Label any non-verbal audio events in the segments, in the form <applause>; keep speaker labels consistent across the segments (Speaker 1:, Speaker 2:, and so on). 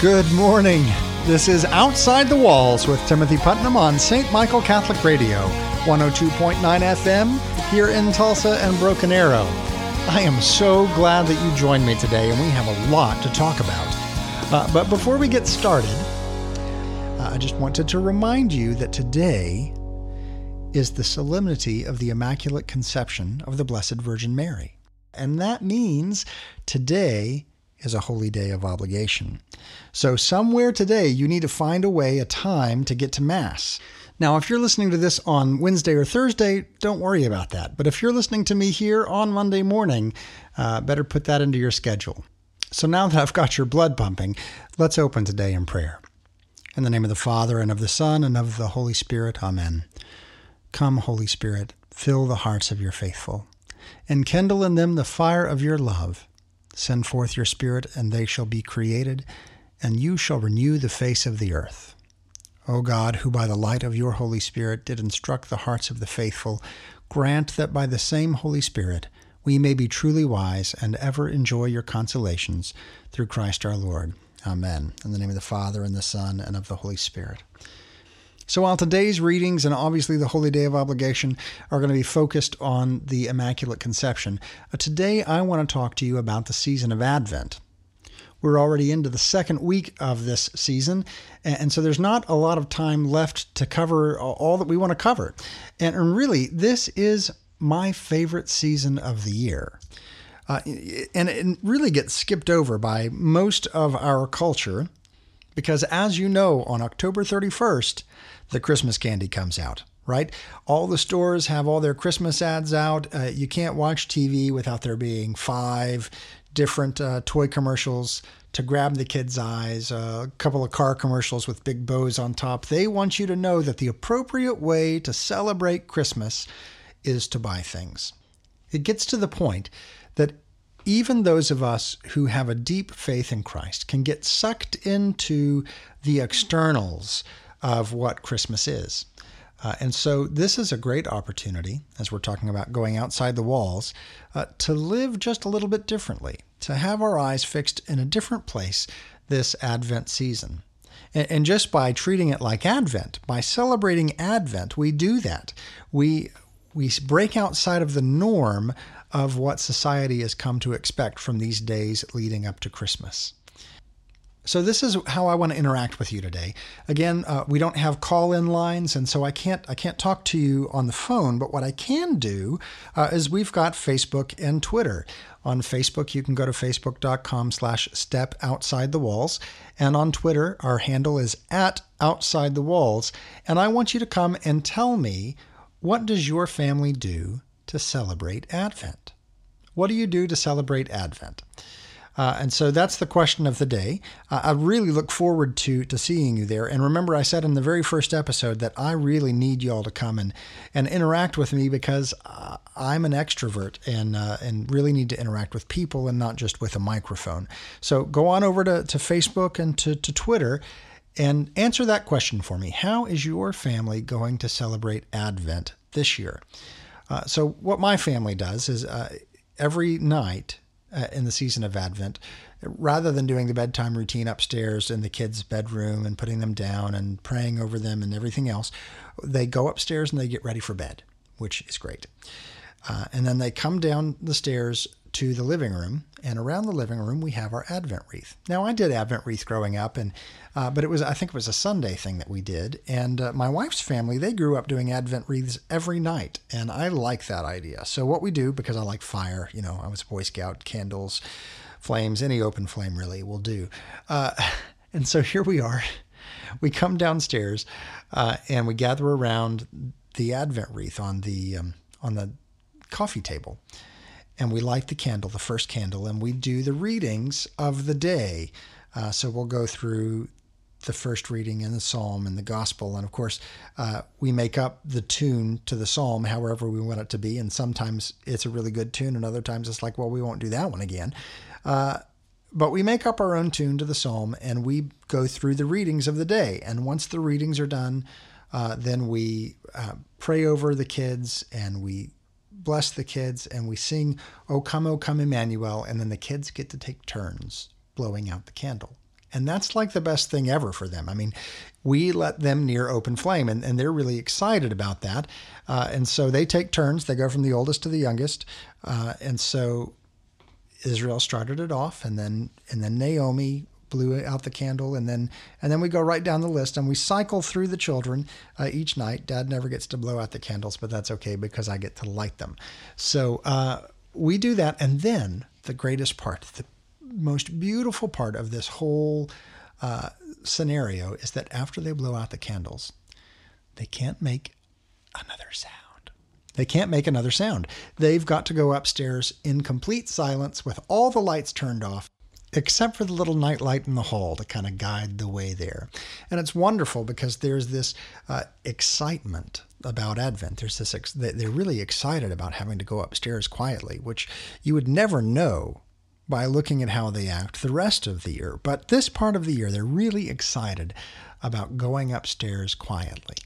Speaker 1: Good morning. This is Outside the Walls with Timothy Putnam on St. Michael Catholic Radio, 102.9 FM here in Tulsa and Broken Arrow. I am so glad that you joined me today, and we have a lot to talk about. Uh, but before we get started, uh, I just wanted to remind you that today is the solemnity of the Immaculate Conception of the Blessed Virgin Mary. And that means today is a holy day of obligation. So, somewhere today, you need to find a way, a time to get to Mass. Now, if you're listening to this on Wednesday or Thursday, don't worry about that. But if you're listening to me here on Monday morning, uh, better put that into your schedule. So, now that I've got your blood pumping, let's open today in prayer. In the name of the Father, and of the Son, and of the Holy Spirit, Amen. Come, Holy Spirit, fill the hearts of your faithful, and kindle in them the fire of your love. Send forth your Spirit, and they shall be created, and you shall renew the face of the earth. O God, who by the light of your Holy Spirit did instruct the hearts of the faithful, grant that by the same Holy Spirit we may be truly wise and ever enjoy your consolations through Christ our Lord. Amen. In the name of the Father, and the Son, and of the Holy Spirit. So, while today's readings and obviously the Holy Day of Obligation are going to be focused on the Immaculate Conception, uh, today I want to talk to you about the season of Advent. We're already into the second week of this season, and so there's not a lot of time left to cover all that we want to cover. And really, this is my favorite season of the year. Uh, and it really gets skipped over by most of our culture because, as you know, on October 31st, the Christmas candy comes out, right? All the stores have all their Christmas ads out. Uh, you can't watch TV without there being five different uh, toy commercials to grab the kids' eyes, uh, a couple of car commercials with big bows on top. They want you to know that the appropriate way to celebrate Christmas is to buy things. It gets to the point that even those of us who have a deep faith in Christ can get sucked into the externals of what Christmas is. Uh, and so, this is a great opportunity, as we're talking about going outside the walls, uh, to live just a little bit differently, to have our eyes fixed in a different place this Advent season. And, and just by treating it like Advent, by celebrating Advent, we do that. We, we break outside of the norm of what society has come to expect from these days leading up to Christmas. So this is how I want to interact with you today. Again, uh, we don't have call-in lines, and so I can't I can't talk to you on the phone. But what I can do uh, is we've got Facebook and Twitter. On Facebook, you can go to facebook.com/slash step outside the walls, and on Twitter, our handle is at outside the walls. And I want you to come and tell me what does your family do to celebrate Advent? What do you do to celebrate Advent? Uh, and so that's the question of the day. Uh, I really look forward to to seeing you there. And remember, I said in the very first episode that I really need you all to come and, and interact with me because uh, I'm an extrovert and uh, and really need to interact with people and not just with a microphone. So go on over to, to Facebook and to, to Twitter and answer that question for me. How is your family going to celebrate Advent this year? Uh, so what my family does is uh, every night uh, in the season of Advent, rather than doing the bedtime routine upstairs in the kids' bedroom and putting them down and praying over them and everything else, they go upstairs and they get ready for bed, which is great. Uh, and then they come down the stairs to the living room, and around the living room we have our Advent wreath. Now I did Advent wreath growing up, and uh, but it was I think it was a Sunday thing that we did. And uh, my wife's family they grew up doing Advent wreaths every night, and I like that idea. So what we do because I like fire, you know, I was a Boy Scout, candles, flames, any open flame really will do. Uh, <laughs> and so here we are. We come downstairs, uh, and we gather around the Advent wreath on the um, on the coffee table and we light the candle, the first candle, and we do the readings of the day. Uh, so we'll go through the first reading in the psalm and the gospel. And of course, uh, we make up the tune to the psalm however we want it to be. And sometimes it's a really good tune, and other times it's like, well, we won't do that one again. Uh, but we make up our own tune to the psalm and we go through the readings of the day. And once the readings are done, uh, then we uh, pray over the kids and we bless the kids and we sing, O come, O come, Emmanuel. And then the kids get to take turns blowing out the candle. And that's like the best thing ever for them. I mean, we let them near open flame, and, and they're really excited about that. Uh, and so they take turns. They go from the oldest to the youngest. Uh, and so Israel started it off, and then and then Naomi blew out the candle, and then and then we go right down the list, and we cycle through the children uh, each night. Dad never gets to blow out the candles, but that's okay because I get to light them. So uh, we do that, and then the greatest part, the most beautiful part of this whole uh, scenario is that after they blow out the candles, they can't make another sound. They can't make another sound. They've got to go upstairs in complete silence with all the lights turned off, except for the little night light in the hall to kind of guide the way there. And it's wonderful because there's this uh, excitement about Advent. There's this, ex- they're really excited about having to go upstairs quietly, which you would never know by looking at how they act the rest of the year. But this part of the year, they're really excited about going upstairs quietly.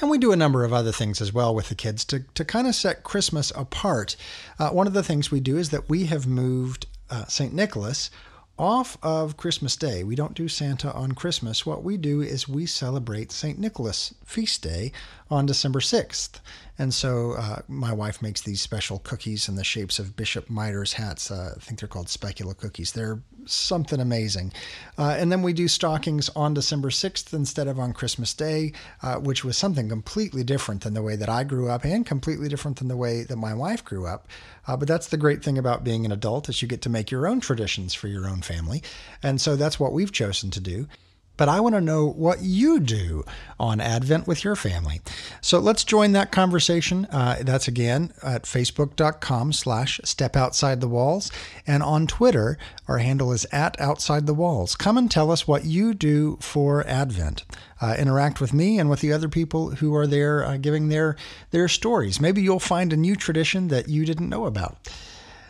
Speaker 1: And we do a number of other things as well with the kids to, to kind of set Christmas apart. Uh, one of the things we do is that we have moved uh, St. Nicholas off of Christmas Day. We don't do Santa on Christmas. What we do is we celebrate St. Nicholas feast day on December 6th. And so uh, my wife makes these special cookies in the shapes of Bishop Mitres hats. Uh, I think they're called speculaas cookies. They're something amazing. Uh, and then we do stockings on December 6th instead of on Christmas Day, uh, which was something completely different than the way that I grew up and completely different than the way that my wife grew up. Uh, but that's the great thing about being an adult is you get to make your own traditions for your own family. And so that's what we've chosen to do but I want to know what you do on Advent with your family. So let's join that conversation. Uh, that's again at facebook.com slash step outside the walls. And on Twitter, our handle is at outside the walls. Come and tell us what you do for Advent. Uh, interact with me and with the other people who are there uh, giving their, their stories. Maybe you'll find a new tradition that you didn't know about.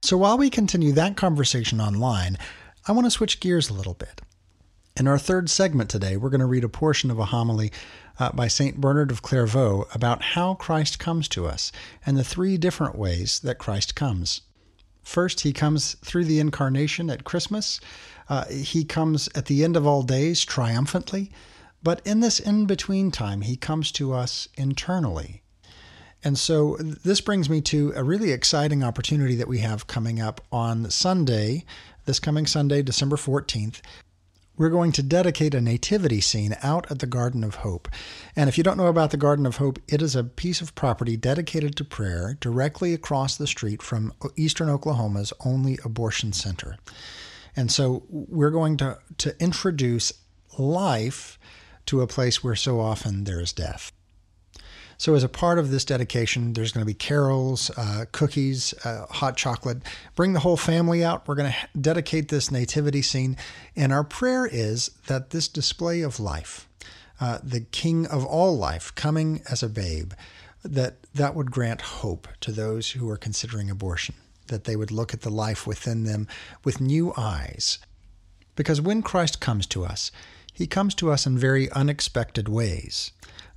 Speaker 1: So while we continue that conversation online, I want to switch gears a little bit. In our third segment today, we're going to read a portion of a homily uh, by St. Bernard of Clairvaux about how Christ comes to us and the three different ways that Christ comes. First, he comes through the incarnation at Christmas. Uh, he comes at the end of all days triumphantly. But in this in between time, he comes to us internally. And so this brings me to a really exciting opportunity that we have coming up on Sunday, this coming Sunday, December 14th, we're going to dedicate a nativity scene out at the Garden of Hope. And if you don't know about the Garden of Hope, it is a piece of property dedicated to prayer directly across the street from eastern Oklahoma's only abortion center. And so we're going to, to introduce life to a place where so often there is death. So, as a part of this dedication, there's going to be carols, uh, cookies, uh, hot chocolate. Bring the whole family out. We're going to dedicate this nativity scene. And our prayer is that this display of life, uh, the King of all life, coming as a babe, that that would grant hope to those who are considering abortion, that they would look at the life within them with new eyes. Because when Christ comes to us, he comes to us in very unexpected ways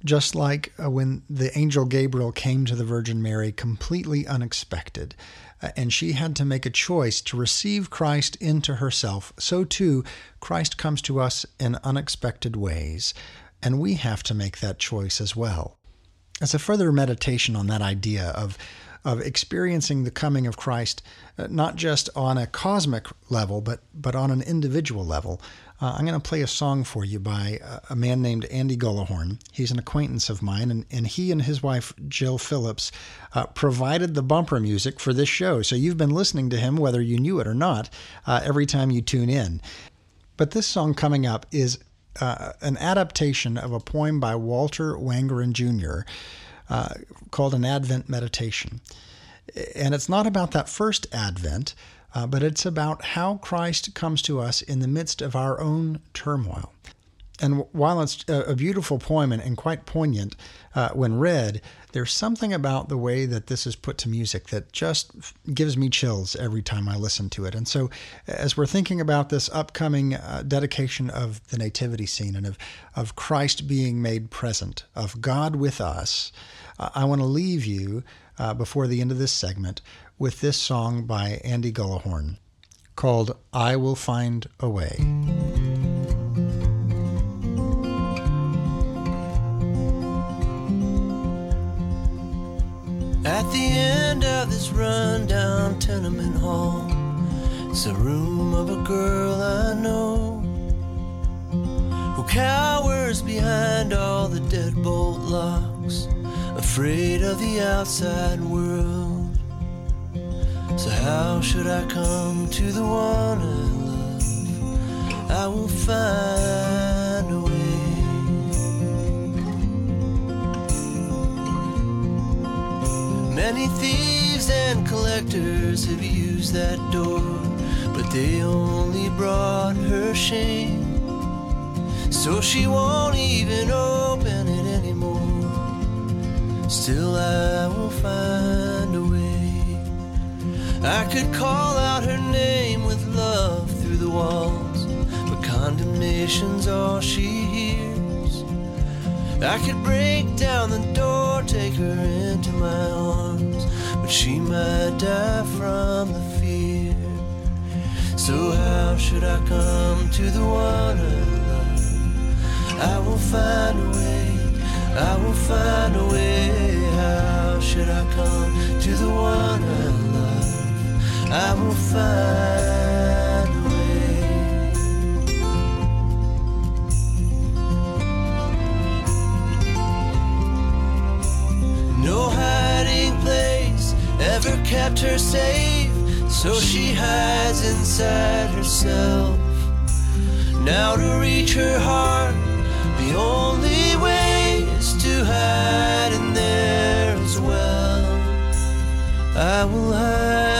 Speaker 1: just like uh, when the angel Gabriel came to the Virgin Mary completely unexpected, uh, and she had to make a choice to receive Christ into herself, so too Christ comes to us in unexpected ways, and we have to make that choice as well. As a further meditation on that idea of of experiencing the coming of Christ, uh, not just on a cosmic level, but but on an individual level. Uh, I'm going to play a song for you by a, a man named Andy Gullahorn. He's an acquaintance of mine, and, and he and his wife, Jill Phillips, uh, provided the bumper music for this show. So you've been listening to him, whether you knew it or not, uh, every time you tune in. But this song coming up is uh, an adaptation of a poem by Walter Wangerin Jr. Uh, called An Advent Meditation. And it's not about that first Advent, uh, but it's about how Christ comes to us in the midst of our own turmoil. And while it's a beautiful poem and, quite poignant uh, when read, there's something about the way that this is put to music that just gives me chills every time I listen to it. And so, as we're thinking about this upcoming uh, dedication of the nativity scene and of, of Christ being made present, of God with us, uh, I want to leave you uh, before the end of this segment with this song by Andy Gullahorn called I Will Find a Way.
Speaker 2: At the end of this rundown tenement hall, it's the room of a girl I know who cowers behind all the deadbolt locks, afraid of the outside world. So, how should I come to the one I love? I will find a way. Many thieves and collectors have used that door, but they only brought her shame. So she won't even open it anymore. Still, I will find a way. I could call out her name with love through the walls, but condemnation's all she hears. I could break down the door, take her into my arms, but she might die from the fear. So, how should I come to the one I love? I will find a way, I will find a way. How should I come to the one I love? I will find a way. No hiding place ever kept her safe, so she hides inside herself. Now to reach her heart, the only way is to hide in there as well. I will hide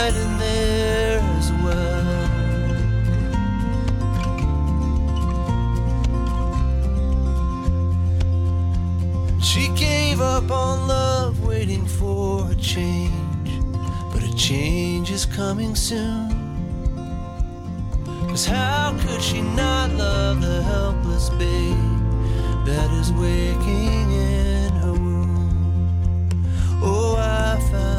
Speaker 2: gave up on love, waiting for a change. But a change is coming soon. Cause how could she not love the helpless babe that is waking in her womb? Oh, I found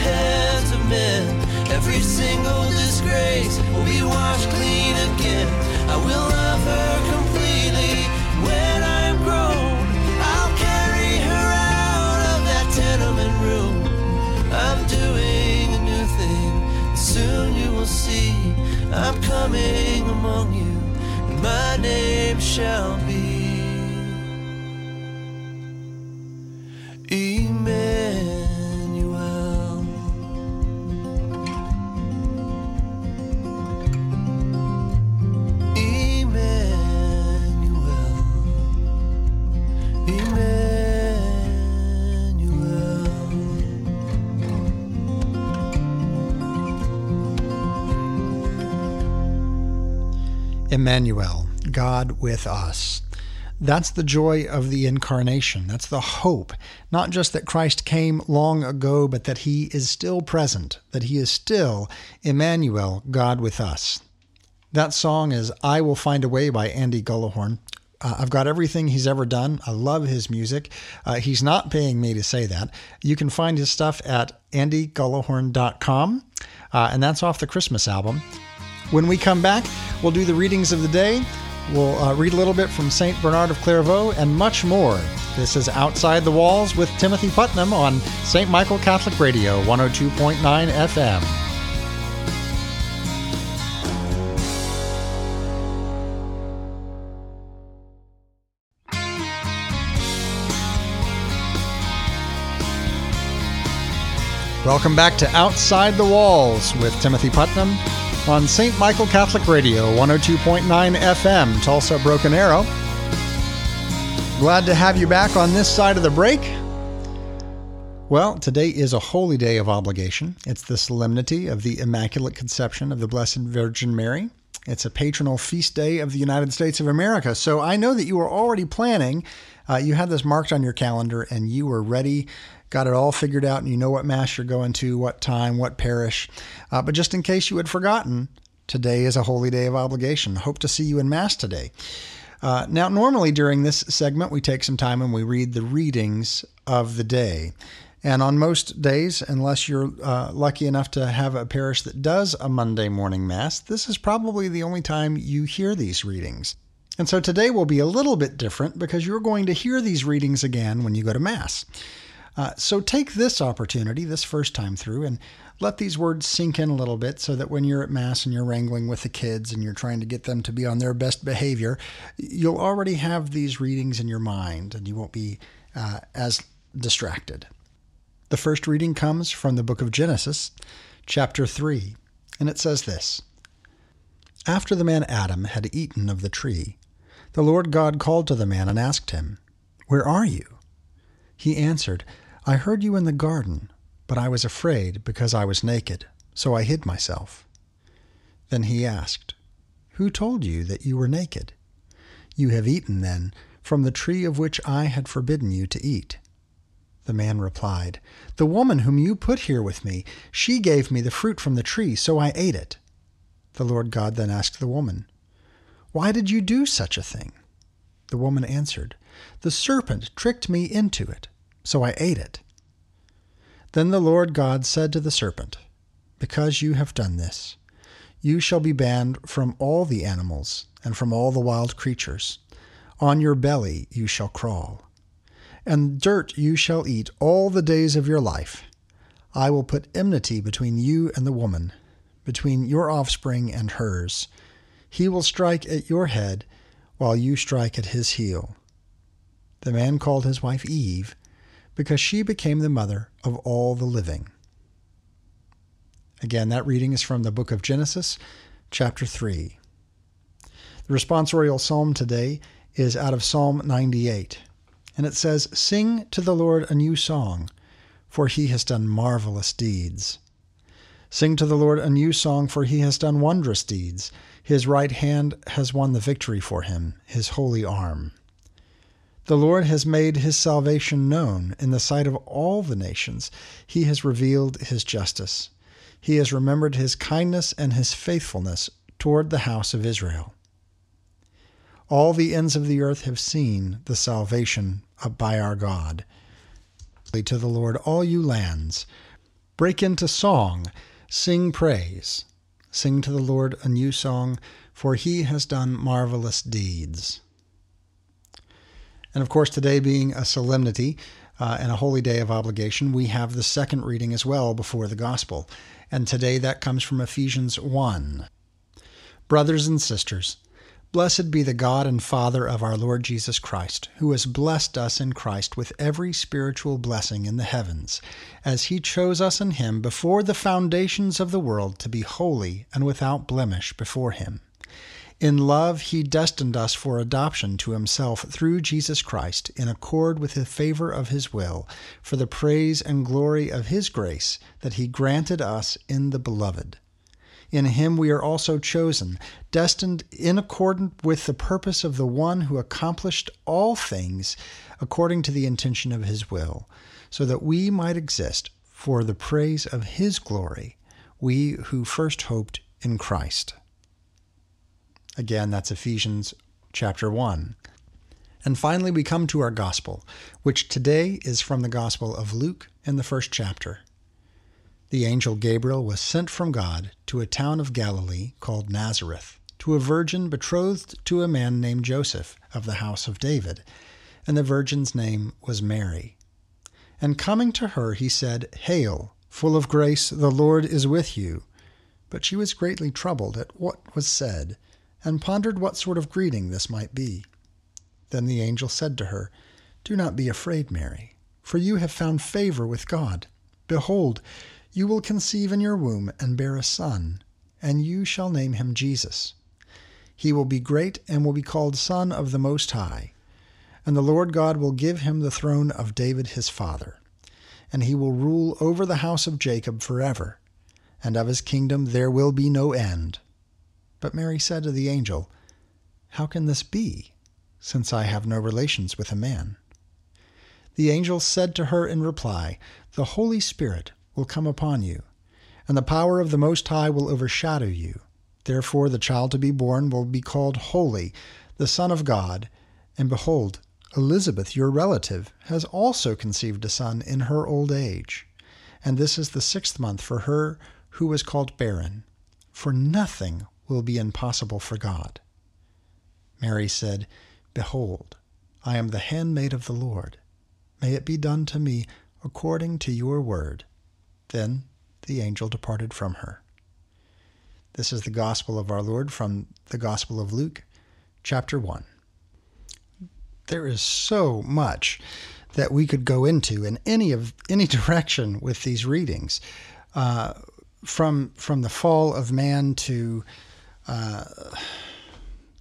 Speaker 2: hands of men, every single disgrace will be washed clean again. I will love her completely when I am grown. I'll carry her out of that tenement room. I'm doing a new thing. Soon you will see I'm coming among you, and my name shall be
Speaker 1: Emmanuel, God with us. That's the joy of the incarnation. That's the hope. Not just that Christ came long ago, but that he is still present, that he is still Emmanuel, God with us. That song is I Will Find a Way by Andy Gullahorn. Uh, I've got everything he's ever done. I love his music. Uh, he's not paying me to say that. You can find his stuff at andygullahorn.com, uh, and that's off the Christmas album. When we come back, we'll do the readings of the day. We'll uh, read a little bit from St. Bernard of Clairvaux and much more. This is Outside the Walls with Timothy Putnam on St. Michael Catholic Radio, 102.9 FM. Welcome back to Outside the Walls with Timothy Putnam on St. Michael Catholic Radio, 102.9 FM, Tulsa Broken Arrow. Glad to have you back on this side of the break. Well, today is a holy day of obligation. It's the solemnity of the Immaculate Conception of the Blessed Virgin Mary. It's a patronal feast day of the United States of America. So I know that you were already planning. Uh, you had this marked on your calendar and you were ready, got it all figured out, and you know what Mass you're going to, what time, what parish. Uh, but just in case you had forgotten, today is a holy day of obligation. Hope to see you in Mass today. Uh, now, normally during this segment, we take some time and we read the readings of the day. And on most days, unless you're uh, lucky enough to have a parish that does a Monday morning Mass, this is probably the only time you hear these readings. And so today will be a little bit different because you're going to hear these readings again when you go to Mass. Uh, so take this opportunity, this first time through, and let these words sink in a little bit so that when you're at Mass and you're wrangling with the kids and you're trying to get them to be on their best behavior, you'll already have these readings in your mind and you won't be uh, as distracted. The first reading comes from the book of Genesis, chapter 3, and it says this After the man Adam had eaten of the tree, the Lord God called to the man and asked him, Where are you? He answered, I heard you in the garden, but I was afraid because I was naked, so I hid myself. Then he asked, Who told you that you were naked? You have eaten, then, from the tree of which I had forbidden you to eat. The man replied, The woman whom you put here with me, she gave me the fruit from the tree, so I ate it. The Lord God then asked the woman, Why did you do such a thing? The woman answered, The serpent tricked me into it, so I ate it. Then the Lord God said to the serpent, Because you have done this, you shall be banned from all the animals and from all the wild creatures. On your belly you shall crawl and dirt you shall eat all the days of your life. I will put enmity between you and the woman, between your offspring and hers. He will strike at your head, while you strike at his heel. The man called his wife Eve, because she became the mother of all the living. Again, that reading is from the book of Genesis, chapter 3. The responsorial psalm today is out of Psalm 98 and it says, Sing to the Lord a new song, for he has done marvelous deeds. Sing to the Lord a new song, for he has done wondrous deeds. His right hand has won the victory for him, his holy arm. The Lord has made his salvation known in the sight of all the nations. He has revealed his justice. He has remembered his kindness and his faithfulness toward the house of Israel. All the ends of the earth have seen the salvation by our God. To the Lord, all you lands, break into song, sing praise. Sing to the Lord a new song, for he has done marvelous deeds. And of course, today being a solemnity uh, and a holy day of obligation, we have the second reading as well before the gospel. And today that comes from Ephesians 1. Brothers and sisters, Blessed be the God and Father of our Lord Jesus Christ, who has blessed us in Christ with every spiritual blessing in the heavens, as he chose us in him before the foundations of the world to be holy and without blemish before him. In love, he destined us for adoption to himself through Jesus Christ, in accord with the favor of his will, for the praise and glory of his grace that he granted us in the Beloved. In him we are also chosen, destined in accordance with the purpose of the one who accomplished all things according to the intention of his will, so that we might exist for the praise of his glory, we who first hoped in Christ. Again, that's Ephesians chapter 1. And finally, we come to our gospel, which today is from the Gospel of Luke in the first chapter the angel Gabriel was sent from God to a town of Galilee called Nazareth, to a virgin betrothed to a man named Joseph of the house of David, and the virgin's name was Mary. And coming to her, he said, Hail, full of grace, the Lord is with you. But she was greatly troubled at what was said, and pondered what sort of greeting this might be. Then the angel said to her, Do not be afraid, Mary, for you have found favor with God. Behold, you will conceive in your womb and bear a son, and you shall name him Jesus. He will be great and will be called Son of the Most High. And the Lord God will give him the throne of David his father. And he will rule over the house of Jacob forever, and of his kingdom there will be no end. But Mary said to the angel, How can this be, since I have no relations with a man? The angel said to her in reply, The Holy Spirit will come upon you, and the power of the Most High will overshadow you. Therefore, the child to be born will be called Holy, the Son of God. And behold, Elizabeth, your relative, has also conceived a son in her old age. And this is the sixth month for her who was called barren. For nothing will be impossible for God. Mary said, Behold, I am the handmaid of the Lord. May it be done to me according to your word. Then the angel departed from her. This is the gospel of our Lord from the Gospel of Luke, chapter 1. There is so much that we could go into in any of any <laughs> direction with these readings, uh, from from the fall of man to uh,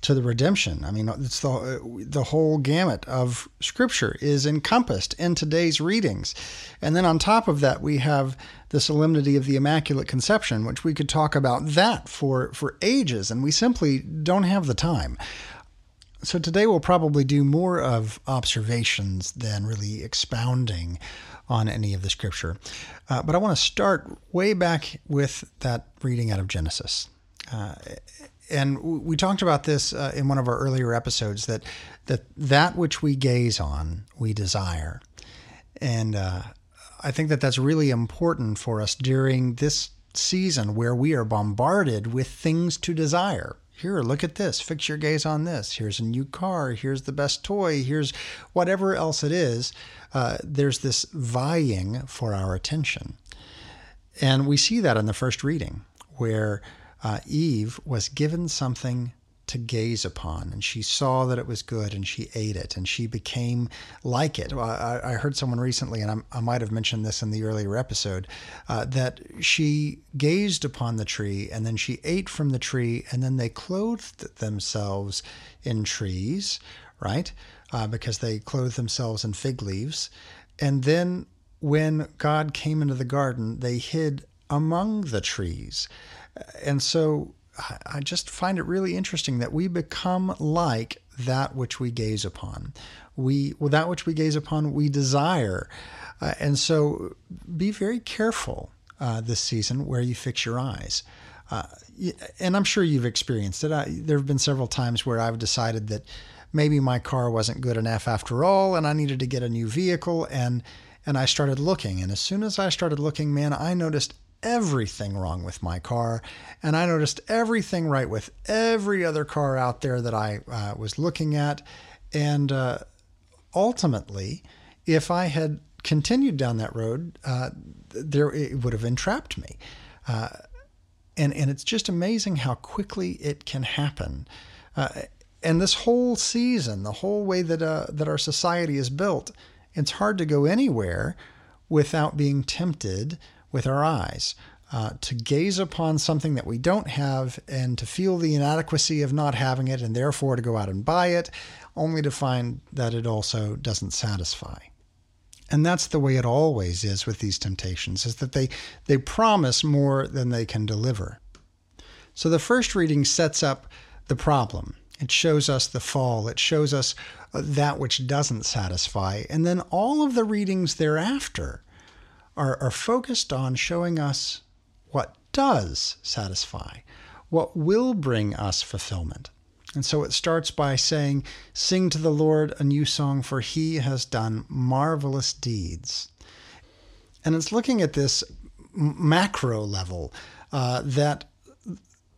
Speaker 1: to the redemption. I mean, it's the the whole gamut of Scripture is encompassed in today's readings, and then on top of that, we have the solemnity of the Immaculate Conception, which we could talk about that for for ages, and we simply don't have the time. So today we'll probably do more of observations than really expounding on any of the Scripture, uh, but I want to start way back with that reading out of Genesis. Uh, and we talked about this uh, in one of our earlier episodes that that that which we gaze on we desire. And uh, i think that that's really important for us during this season where we are bombarded with things to desire. Here look at this. Fix your gaze on this. Here's a new car. Here's the best toy. Here's whatever else it is. Uh, there's this vying for our attention. And we see that in the first reading where uh, Eve was given something to gaze upon, and she saw that it was good, and she ate it, and she became like it. I, I heard someone recently, and I, I, might have mentioned this in the earlier episode, uh, that she gazed upon the tree, and then she ate from the tree, and then they clothed themselves in trees, right? Uh, because they clothed themselves in fig leaves, and then when God came into the garden, they hid among the trees. And so I just find it really interesting that we become like that which we gaze upon. We well, that which we gaze upon, we desire, uh, and so be very careful uh, this season where you fix your eyes. Uh, and I'm sure you've experienced it. I, there have been several times where I've decided that maybe my car wasn't good enough after all, and I needed to get a new vehicle, and and I started looking. And as soon as I started looking, man, I noticed everything wrong with my car, and I noticed everything right with every other car out there that I uh, was looking at. And uh, ultimately, if I had continued down that road, uh, there it would have entrapped me. Uh, and and it's just amazing how quickly it can happen. Uh, and this whole season, the whole way that uh, that our society is built, it's hard to go anywhere without being tempted with our eyes. Uh, to gaze upon something that we don't have and to feel the inadequacy of not having it and therefore to go out and buy it, only to find that it also doesn't satisfy. And that's the way it always is with these temptations, is that they, they promise more than they can deliver. So the first reading sets up the problem. It shows us the fall. It shows us uh, that which doesn't satisfy. And then all of the readings thereafter are, are focused on showing us what does satisfy, what will bring us fulfillment. And so it starts by saying, Sing to the Lord a new song, for he has done marvelous deeds. And it's looking at this macro level uh, that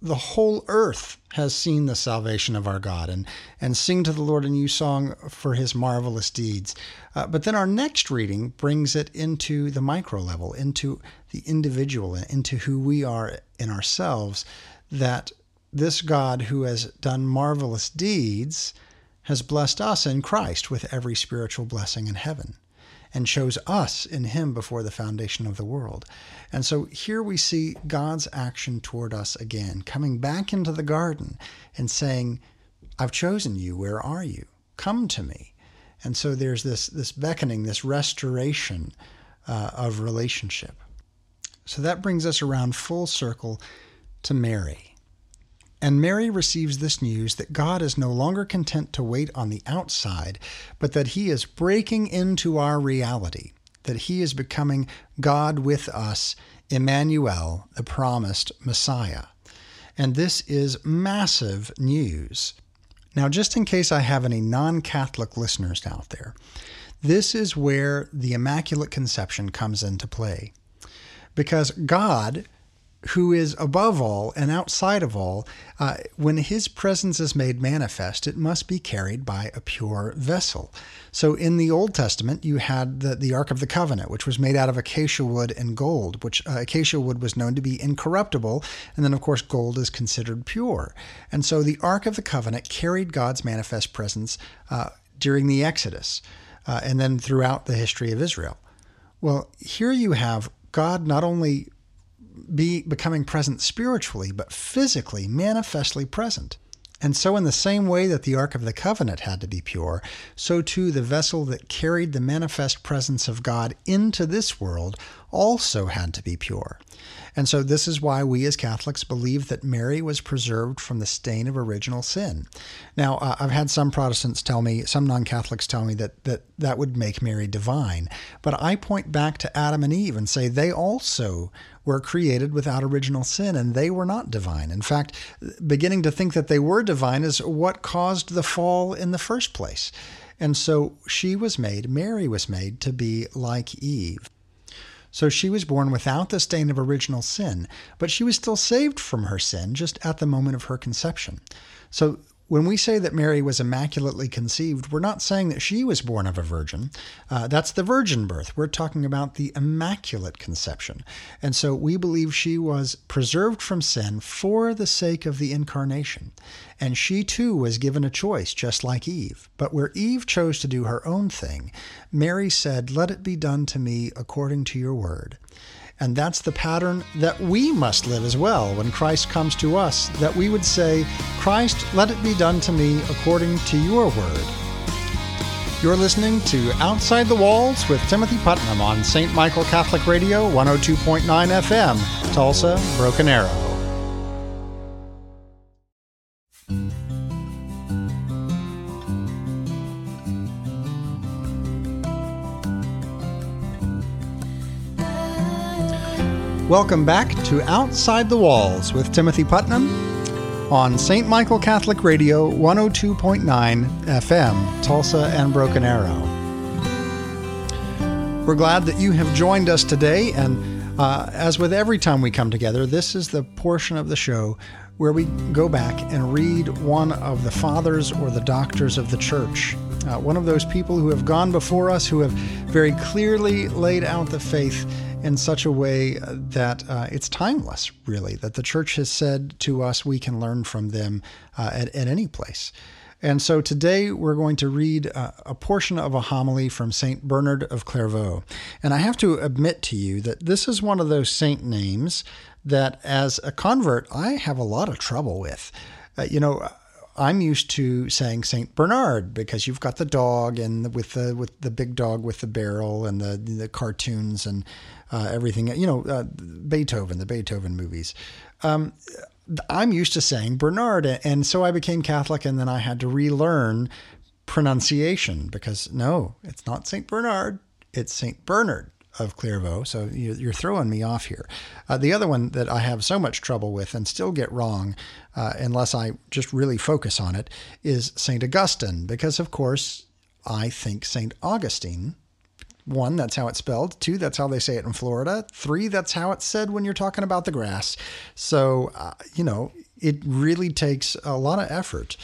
Speaker 1: the whole earth has seen the salvation of our God and, and sing to the Lord a new song for his marvelous deeds. Uh, but then our next reading brings it into the micro level, into the individual, into who we are in ourselves, that this God who has done marvelous deeds has blessed us in Christ with every spiritual blessing in heaven and chose us in him before the foundation of the world. And so here we see God's action toward us again, coming back into the garden and saying, I've chosen you. Where are you? Come to me. And so there's this, this beckoning, this restoration uh, of relationship. So that brings us around full circle to Mary. And Mary receives this news that God is no longer content to wait on the outside, but that He is breaking into our reality, that He is becoming God with us, Emmanuel, the promised Messiah. And this is massive news. Now, just in case I have any non Catholic listeners out there, this is where the Immaculate Conception comes into play. Because God, who is above all and outside of all, uh, when his presence is made manifest, it must be carried by a pure vessel. So in the Old Testament, you had the, the Ark of the Covenant, which was made out of acacia wood and gold, which uh, acacia wood was known to be incorruptible. And then, of course, gold is considered pure. And so the Ark of the Covenant carried God's manifest presence uh, during the Exodus uh, and then throughout the history of Israel. Well, here you have God not only be becoming present spiritually, but physically, manifestly present. And so, in the same way that the Ark of the Covenant had to be pure, so too the vessel that carried the manifest presence of God into this world also had to be pure. And so, this is why we as Catholics believe that Mary was preserved from the stain of original sin. Now, uh, I've had some Protestants tell me, some non Catholics tell me that, that that would make Mary divine. But I point back to Adam and Eve and say they also were created without original sin and they were not divine. In fact, beginning to think that they were divine is what caused the fall in the first place. And so she was made, Mary was made to be like Eve. So she was born without the stain of original sin, but she was still saved from her sin just at the moment of her conception. So when we say that Mary was immaculately conceived, we're not saying that she was born of a virgin. Uh, that's the virgin birth. We're talking about the immaculate conception. And so we believe she was preserved from sin for the sake of the incarnation. And she too was given a choice, just like Eve. But where Eve chose to do her own thing, Mary said, Let it be done to me according to your word. And that's the pattern that we must live as well when Christ comes to us, that we would say, Christ, let it be done to me according to your word. You're listening to Outside the Walls with Timothy Putnam on St. Michael Catholic Radio, 102.9 FM, Tulsa, Broken Arrow. Welcome back to Outside the Walls with Timothy Putnam on St. Michael Catholic Radio 102.9 FM, Tulsa and Broken Arrow. We're glad that you have joined us today, and uh, as with every time we come together, this is the portion of the show where we go back and read one of the fathers or the doctors of the church. Uh, one of those people who have gone before us, who have very clearly laid out the faith in such a way that uh, it's timeless, really, that the church has said to us we can learn from them uh, at, at, any place. And so today we're going to read uh, a portion of a homily from St. Bernard of Clairvaux. And I have to admit to you that this is one of those saint names that, as a convert, I have a lot of trouble with. Uh, you know, I'm used to saying Saint Bernard because you've got the dog and with the with the big dog with the barrel and the the cartoons and uh, everything. You know, uh, Beethoven, the Beethoven movies. Um, I'm used to saying Bernard, and so I became Catholic, and then I had to relearn pronunciation because no, it's not Saint Bernard, it's Saint Bernard of Clairvaux. So you're throwing me off here. Uh, the other one that I have so much trouble with and still get wrong, uh, unless I just really focus on it, is St. Augustine, because of course I think St. Augustine. One, that's how it's spelled. Two, that's how they say it in Florida. Three, that's how it's said when you're talking about the grass. So, uh, you know, it really takes a lot of effort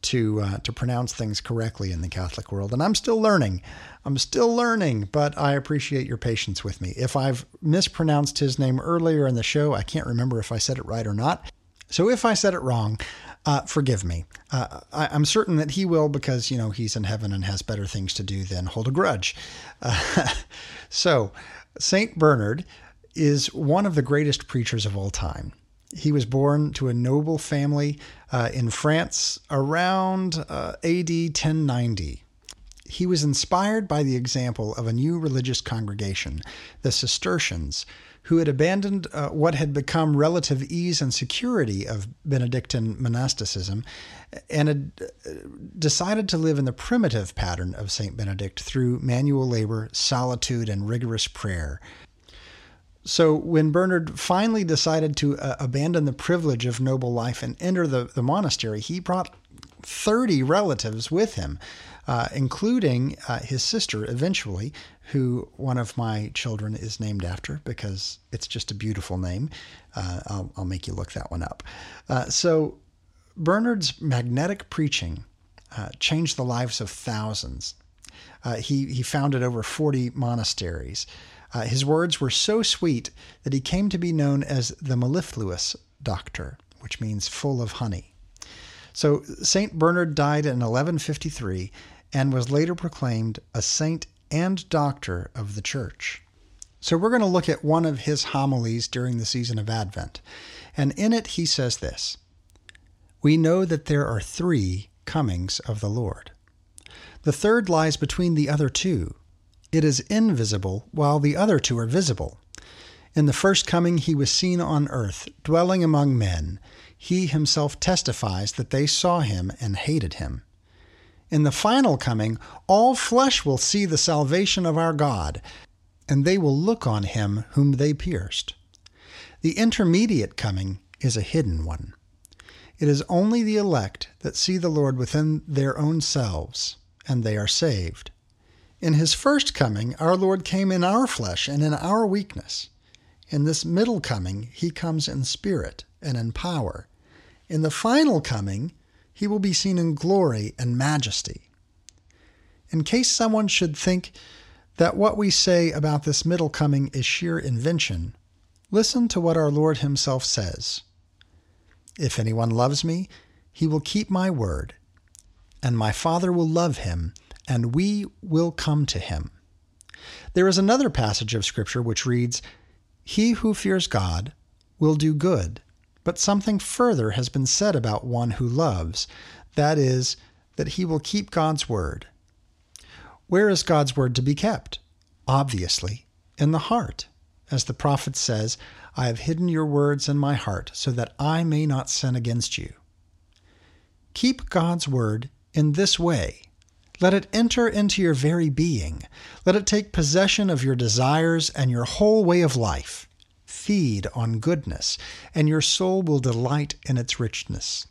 Speaker 1: to uh, to pronounce things correctly in the Catholic world, and I'm still learning. I'm still learning, but I appreciate your patience with me. If I've mispronounced his name earlier in the show, I can't remember if I said it right or not. So if I said it wrong, uh, forgive me. Uh, I, am certain that he will because, you know, he's in heaven and has better things to do than hold a grudge. Uh, <laughs> so, St. Bernard is one of the greatest preachers of all time. He was born to a noble family uh, in France around uh, AD 1090 he was inspired by the example of a new religious congregation, the Cistercians, who had abandoned uh, what had become relative ease and security of Benedictine monasticism and had uh, decided to live in the primitive pattern of St. Benedict through manual labor, solitude, and rigorous prayer. So when Bernard finally decided to uh, abandon the privilege of noble life and enter the, the monastery, he brought 30 relatives with him, uh, including uh, his sister eventually, who one of my children is named after because it's just a beautiful name. Uh, I'll, I'll, make you look that one up. Uh, so Bernard's magnetic preaching uh, changed the lives of thousands. he, he founded over 40 monasteries. His words were so sweet that he came to be known as the mellifluous doctor, which means full of honey. So St. Bernard died in 1153 and was later proclaimed a saint and doctor of the church. So we're going to look at one of his homilies during the season of Advent. And in it, he says this We know that there are three comings of the Lord. The third lies between the other two it is invisible, while the other two are visible. In the first coming, he was seen on earth, dwelling among men. He himself testifies that they saw him and hated him. In the final coming, all flesh will see the salvation of our God, and they will look on him whom they pierced. The intermediate coming is a hidden one. It is only the elect that see the Lord within their own selves, and they are saved. In his first coming, our Lord came in our flesh and in our weakness. In this middle coming, he comes in spirit and in power. In the final coming, he will be seen in glory and majesty. In case someone should think that what we say about this middle coming is sheer invention, listen to what our Lord himself says If anyone loves me, he will keep my word, and my Father will love him and we will come to him. There is another passage of Scripture which reads, He who fears God will do good, but something further has been said about one who loves, that is, that he will keep God's word. Where is God's word to be kept? Obviously, in the heart. As the prophet says, I have hidden your words in my heart so that I may not sin against you. Keep God's word in this way let it enter into your very being. Let it take possession of your desires and your whole way of life. Feed on goodness, and your soul will delight in its richness.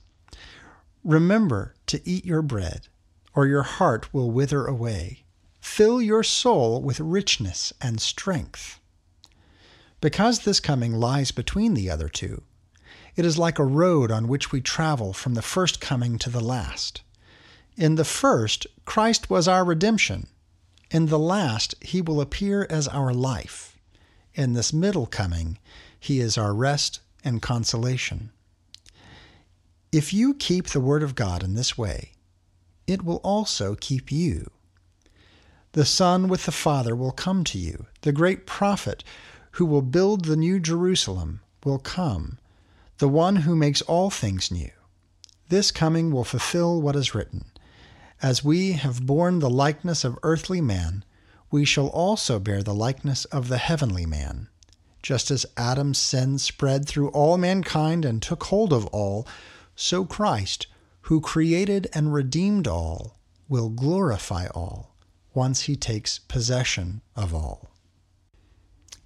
Speaker 1: Remember to eat your bread, or your heart will wither away. Fill your soul with richness and strength. Because this coming lies between the other two, it is like a road on which we travel from the first coming to the last. In the first, Christ was our redemption. In the last, he will appear as our life. In this middle coming, he is our rest and consolation. If you keep the Word of God in this way, it will also keep you. The Son with the Father will come to you. The great prophet who will build the new Jerusalem will come, the one who makes all things new. This coming will fulfill what is written. As we have borne the likeness of earthly man, we shall also bear the likeness of the heavenly man. Just as Adam's sin spread through all mankind and took hold of all, so Christ, who created and redeemed all, will glorify all once he takes possession of all.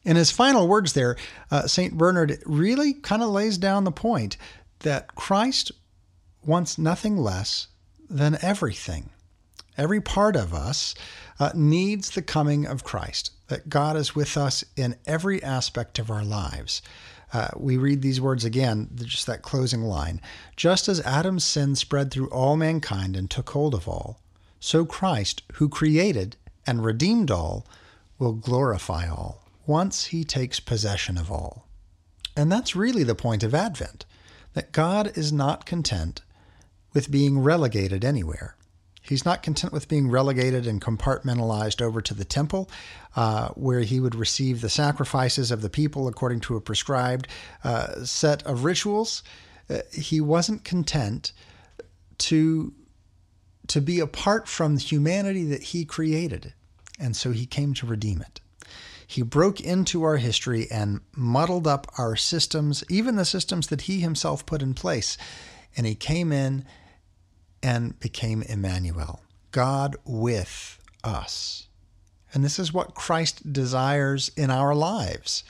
Speaker 1: In his final words there, uh, St. Bernard really kind of lays down the point that Christ wants nothing less than everything. Every part of us uh, needs the coming of Christ, that God is with us in every aspect of our lives. Uh, we read these words again, just that closing line. Just as Adam's sin spread through all mankind and took hold of all, so Christ, who created and redeemed all, will glorify all once he takes possession of all. And that's really the point of Advent that God is not content with being relegated anywhere. He's not content with being relegated and compartmentalized over to the temple, uh, where he would receive the sacrifices of the people according to a prescribed uh, set of rituals. Uh, he wasn't content to to be apart from the humanity that he created. And so he came to redeem it. He broke into our history and muddled up our systems, even the systems that he himself put in place. And he came in and became Emmanuel, God with us. And this is what Christ desires in our lives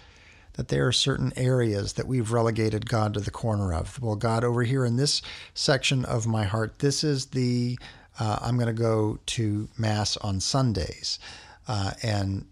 Speaker 1: that there are certain areas that we've relegated God to the corner of. Well, God, over here in this section of my heart, this is the, uh, I'm going to go to Mass on Sundays. Uh, and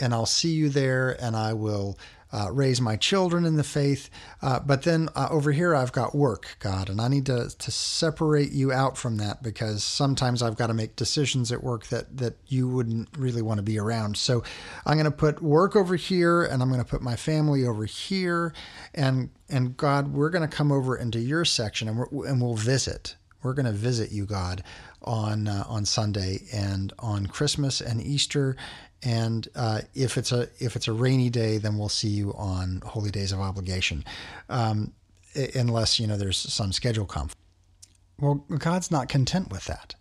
Speaker 1: and I'll see you there, and I will uh, raise my children in the faith. Uh, but then uh, over here, I've got work, God, and I need to, to separate you out from that because sometimes I've got to make decisions at work that, that you wouldn't really want to be around. So I'm going to put work over here, and I'm going to put my family over here. And, and God, we're going to come over into your section and, and we'll visit. We're going to visit you, God, on uh, on Sunday and on Christmas and Easter and uh, if it's a if it's a rainy day, then we'll see you on holy days of obligation, um, unless you know there's some schedule conflict. Well, God's not content with that.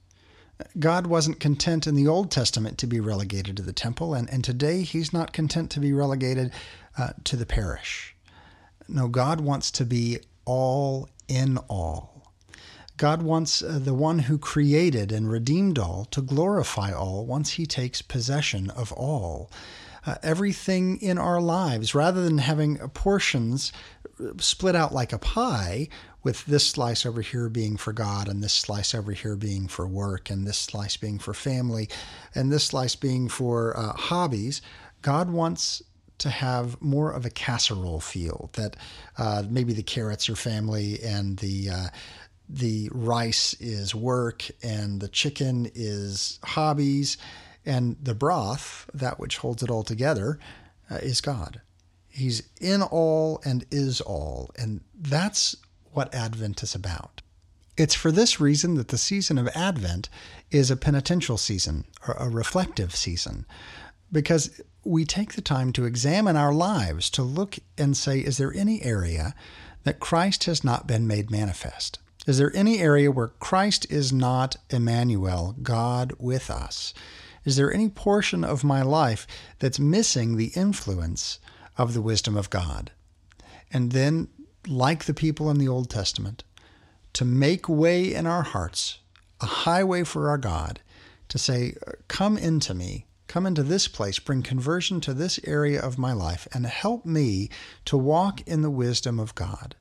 Speaker 1: God wasn't content in the Old Testament to be relegated to the temple, and, and today He's not content to be relegated uh, to the parish. No, God wants to be all in all. God wants uh, the one who created and redeemed all to glorify all once he takes possession of all. Uh, everything in our lives, rather than having portions uh, split out like a pie, with this slice over here being for God, and this slice over here being for work, and this slice being for family, and this slice being for uh, hobbies, God wants to have more of a casserole feel that uh, maybe the carrots are family and the uh, the rice is work and the chicken is hobbies and the broth, that which holds it all together, uh, is God. He's in all and is all. And that's what Advent is about. It's for this reason that the season of Advent is a penitential season, or a reflective season, because we take the time to examine our lives, to look and say, is there any area that Christ has not been made manifest? Is there any area where Christ is not Emmanuel, God with us? Is there any portion of my life that's missing the influence of the wisdom of God? And then, like the people in the Old Testament, to make way in our hearts, a highway for our God, to say, Come into me, come into this place, bring conversion to this area of my life, and help me to walk in the wisdom of God.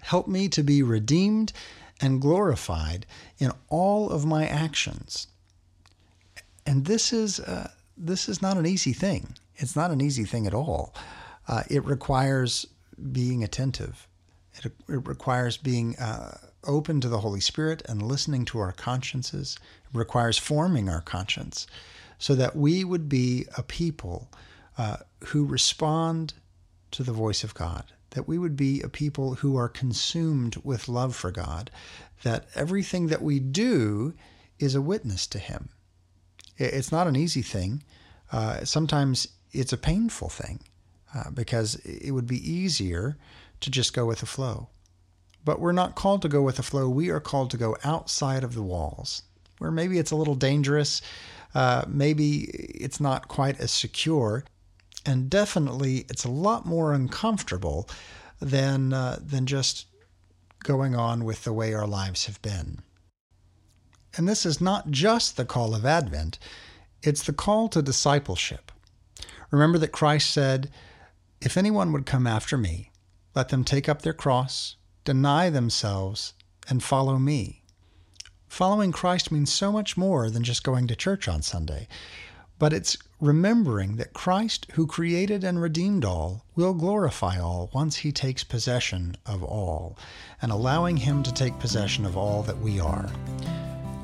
Speaker 1: Help me to be redeemed and glorified in all of my actions. And this is uh, this is not an easy thing. It's not an easy thing at all. Uh, it requires being attentive. It, it requires being uh, open to the Holy Spirit and listening to our consciences. It requires forming our conscience so that we would be a people uh, who respond to the voice of God that we would be a people who are consumed with love for God, that everything that we do is a witness to Him. It's not an easy thing. Uh, sometimes it's a painful thing uh, because it would be easier to just go with the flow. But we're not called to go with the flow. We are called to go outside of the walls, where maybe it's a little dangerous. Uh, maybe it's not quite as secure and definitely it's a lot more uncomfortable than uh, than just going on with the way our lives have been. And this is not just the call of Advent, it's the call to discipleship. Remember that Christ said, If anyone would come after me, let them take up their cross, deny themselves, and follow me. Following Christ means so much more than just going to church on Sunday but it's remembering that Christ, who created and redeemed all, will glorify all once he takes possession of all, and allowing him to take possession of all that we are.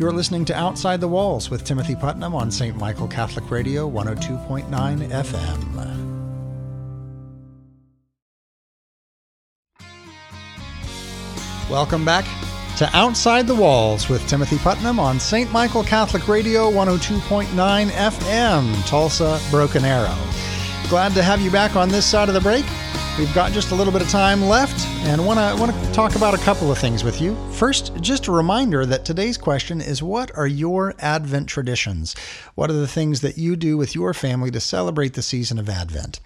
Speaker 1: You're listening to Outside the Walls with Timothy Putnam on St. Michael Catholic Radio 102.9 FM. Welcome back to Outside the Walls with Timothy Putnam on St. Michael Catholic Radio 102.9 FM, Tulsa, Broken Arrow. Glad to have you back on this side of the break. We've got just a little bit of time left and want to want to talk about a couple of things with you. First, just a reminder that today's question is what are your Advent traditions? What are the things that you do with your family to celebrate the season of Advent?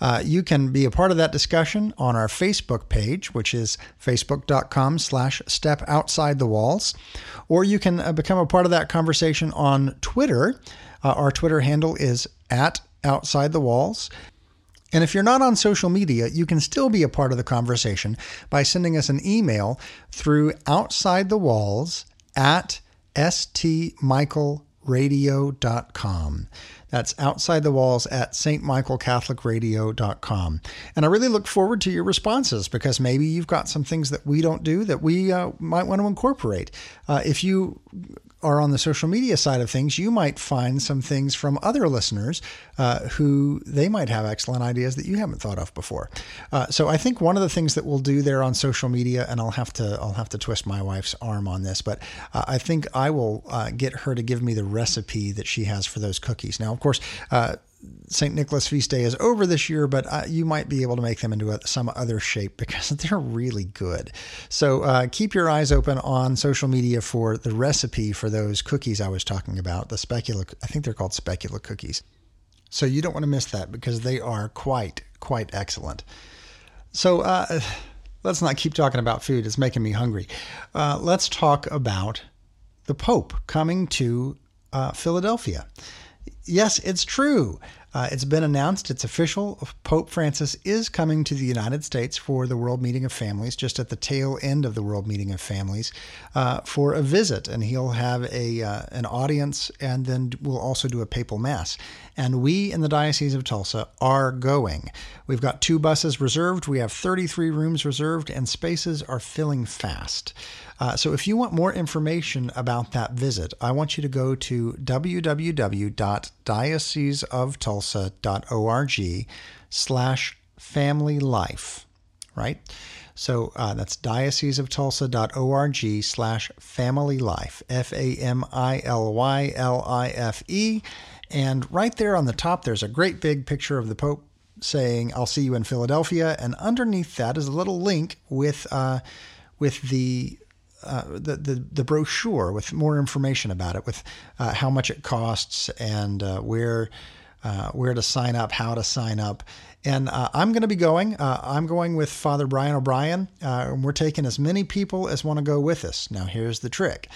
Speaker 1: Uh, you can be a part of that discussion on our Facebook page, which is facebook.com slash step outside the walls, or you can uh, become a part of that conversation on Twitter. Uh, our Twitter handle is at outside the walls. And if you're not on social media, you can still be a part of the conversation by sending us an email through outside the walls at stmichaelradio.com. That's outside the walls at stmichaelcatholicradio.com. And I really look forward to your responses because maybe you've got some things that we don't do that we uh, might want to incorporate. Uh, if you are on the social media side of things, you might find some things from other listeners uh, who they might have excellent ideas that you haven't thought of before. Uh, so I think one of the things that we'll do there on social media, and I'll have to I'll have to twist my wife's arm on this, but uh, I think I will uh, get her to give me the recipe that she has for those cookies. Now, of course uh, St. Nicholas feast day is over this year, but uh, you might be able to make them into a, some other shape <laughs> because they're really good. So uh, keep your eyes open on social media for the recipe for those cookies I was talking about. The speculaas, I think they're called speculaas cookies. So you don't want to miss that because they are quite, quite excellent. So uh, let's not keep talking about food. It's making me hungry. Uh, let's talk about the Pope coming to uh, Philadelphia. Yes, it's true. Uh, it's been announced, it's official. Pope Francis is coming to the United States for the World Meeting of Families, just at the tail end of the World Meeting of Families, uh, for a visit. And he'll have a uh, an audience, and then we'll also do a papal mass. And we in the Diocese of Tulsa are going. We've got two buses reserved. We have 33 rooms reserved, and spaces are filling fast. Uh, so if you want more information about that visit, I want you to go to www.dioceseoftulsa.org slash family life, right? So uh, that's dioceseoftulsa.org slash family life, F A M I L Y L I F E. And right there on the top, there's a great big picture of the Pope saying, I'll see you in Philadelphia. And underneath that is a little link with, uh, with the uh, the, the, the brochure with more information about it, with uh, how much it costs and uh, where uh, where to sign up, how to sign up. And uh, I'm going to be going. I'm going with Father Brian O'Brien, and we're taking as many people as want to go with us. Now, here's the trick: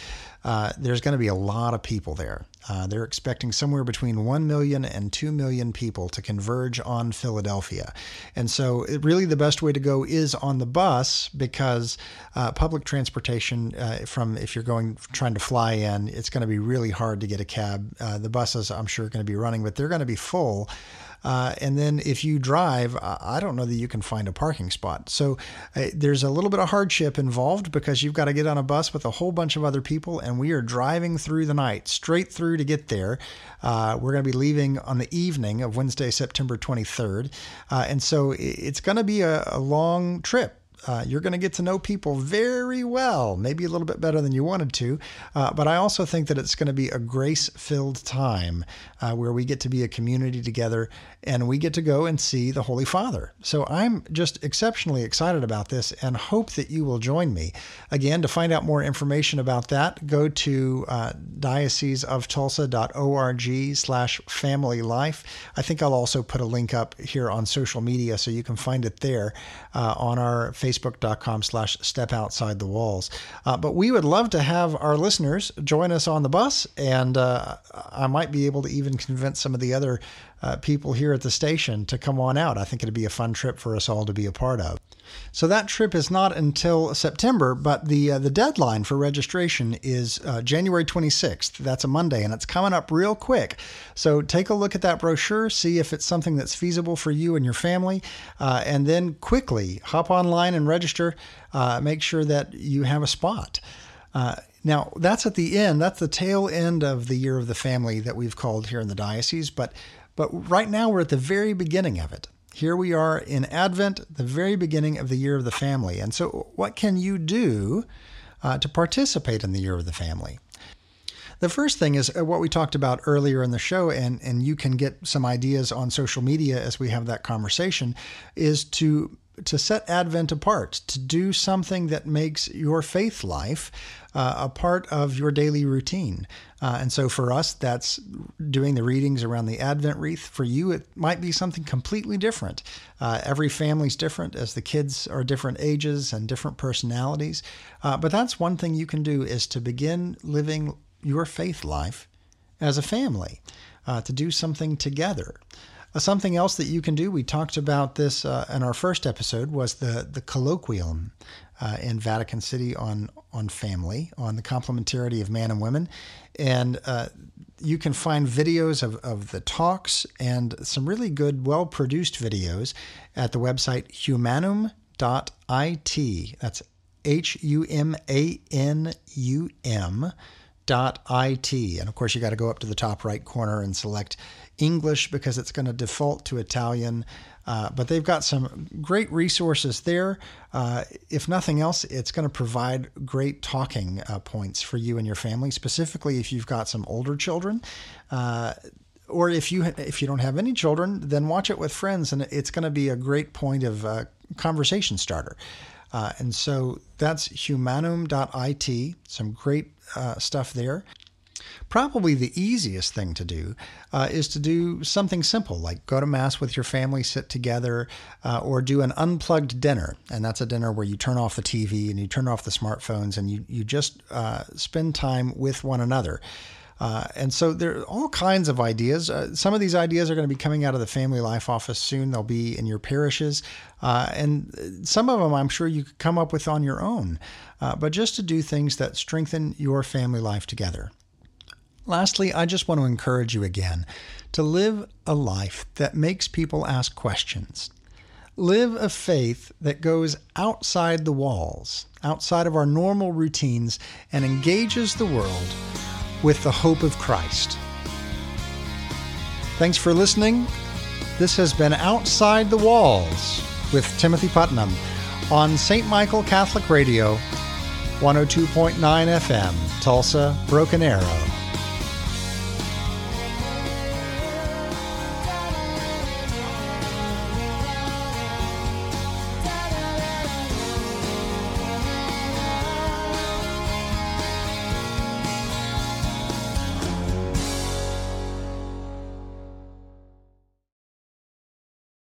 Speaker 1: there's going to be a lot of people there. Uh, they're expecting somewhere between 1 million and 2 million people to converge on Philadelphia. And so, it, really, the best way to go is on the bus because uh, public transportation, uh, from if you're going trying to fly in, it's going to be really hard to get a cab. Uh, the buses, I'm sure, are going to be running, but they're going to be full. Uh, and then if you drive, I don't know that you can find a parking spot. So uh, there's a little bit of hardship involved because you've got to get on a bus with a whole bunch of other people, and we are driving through the night, straight through to get there. Uh, we're going to be leaving on the evening of Wednesday, September 23rd. Uh, and so it's going to be a, a long trip uh, you're going to get to know people very well, maybe a little bit better than you wanted to. Uh, but I also think that it's going to be a grace filled time uh, where we get to be a community together and we get to go and see the Holy Father. So I'm just exceptionally excited about this and hope that you will join me. Again, to find out more information about that, go to uh, dioceseoftulsa.org slash family life. I think I'll also put a link up here on social media so you can find it there uh, on our Facebook facebook.com slash step outside the walls. Uh, but we would love to have our listeners join us on the bus, and uh, I might be able to even convince some of the other uh, people here at the station to come on out. I think it'd be a fun trip for us all to be a part of. So that trip is not until September, but the uh, the deadline for registration is uh, January 26th. That's a Monday, and it's coming up real quick. So take a look at that brochure, see if it's something that's feasible for you and your family, uh, and then quickly hop online and register. Uh, make sure that you have a spot. Uh, now, that's at the end, that's the tail end of the year of the family that we've called here in the diocese, but but right now we're at the very beginning of it. Here we are in Advent, the very beginning of the year of the family. And so, what can you do uh, to participate in the year of the family? The first thing is uh, what we talked about earlier in the show, and, and you can get some ideas on social media as we have that conversation, is to to set Advent apart, to do something that makes your faith life uh, a part of your daily routine. Uh, and so for us, that's doing the readings around the Advent wreath. For you, it might be something completely different. Uh, every family's different, as the kids are different ages and different personalities. Uh, but that's one thing you can do is to begin living your faith life as a family, uh, to do something together. Uh, something else that you can do, we talked about this uh, in our first episode, was the, the colloquium uh, in Vatican City on, on family, on the complementarity of man and women. And uh, you can find videos of, of the talks and some really good, well produced videos at the website humanum.it. That's H U M A N U M it and of course you got to go up to the top right corner and select english because it's going to default to italian. Uh, but they've got some great resources there. Uh, if nothing else it's going to provide great talking uh, points for you and your family specifically if you've got some older children. Uh, or if you if you don't have any children then watch it with friends and it's going to be a great point of uh, conversation starter. Uh, and so that's humanum.it, some great uh, stuff there. Probably the easiest thing to do uh, is to do something simple like go to Mass with your family, sit together, uh, or do an unplugged dinner. And that's a dinner where you turn off the TV and you turn off the smartphones and you, you just uh, spend time with one another. Uh, and so there are all kinds of ideas. Uh, some of these ideas are going to be coming out of the Family Life Office soon. They'll be in your parishes. Uh, and some of them I'm sure you could come up with on your own, uh, but just to do things that strengthen your family life together. Lastly, I just want to encourage you again to live a life that makes people ask questions. Live a faith that goes outside the walls, outside of our normal routines, and engages the world with the hope of Christ. Thanks for listening. This has been Outside the Walls with Timothy Putnam on St. Michael Catholic Radio, 102.9 FM, Tulsa, Broken Arrow.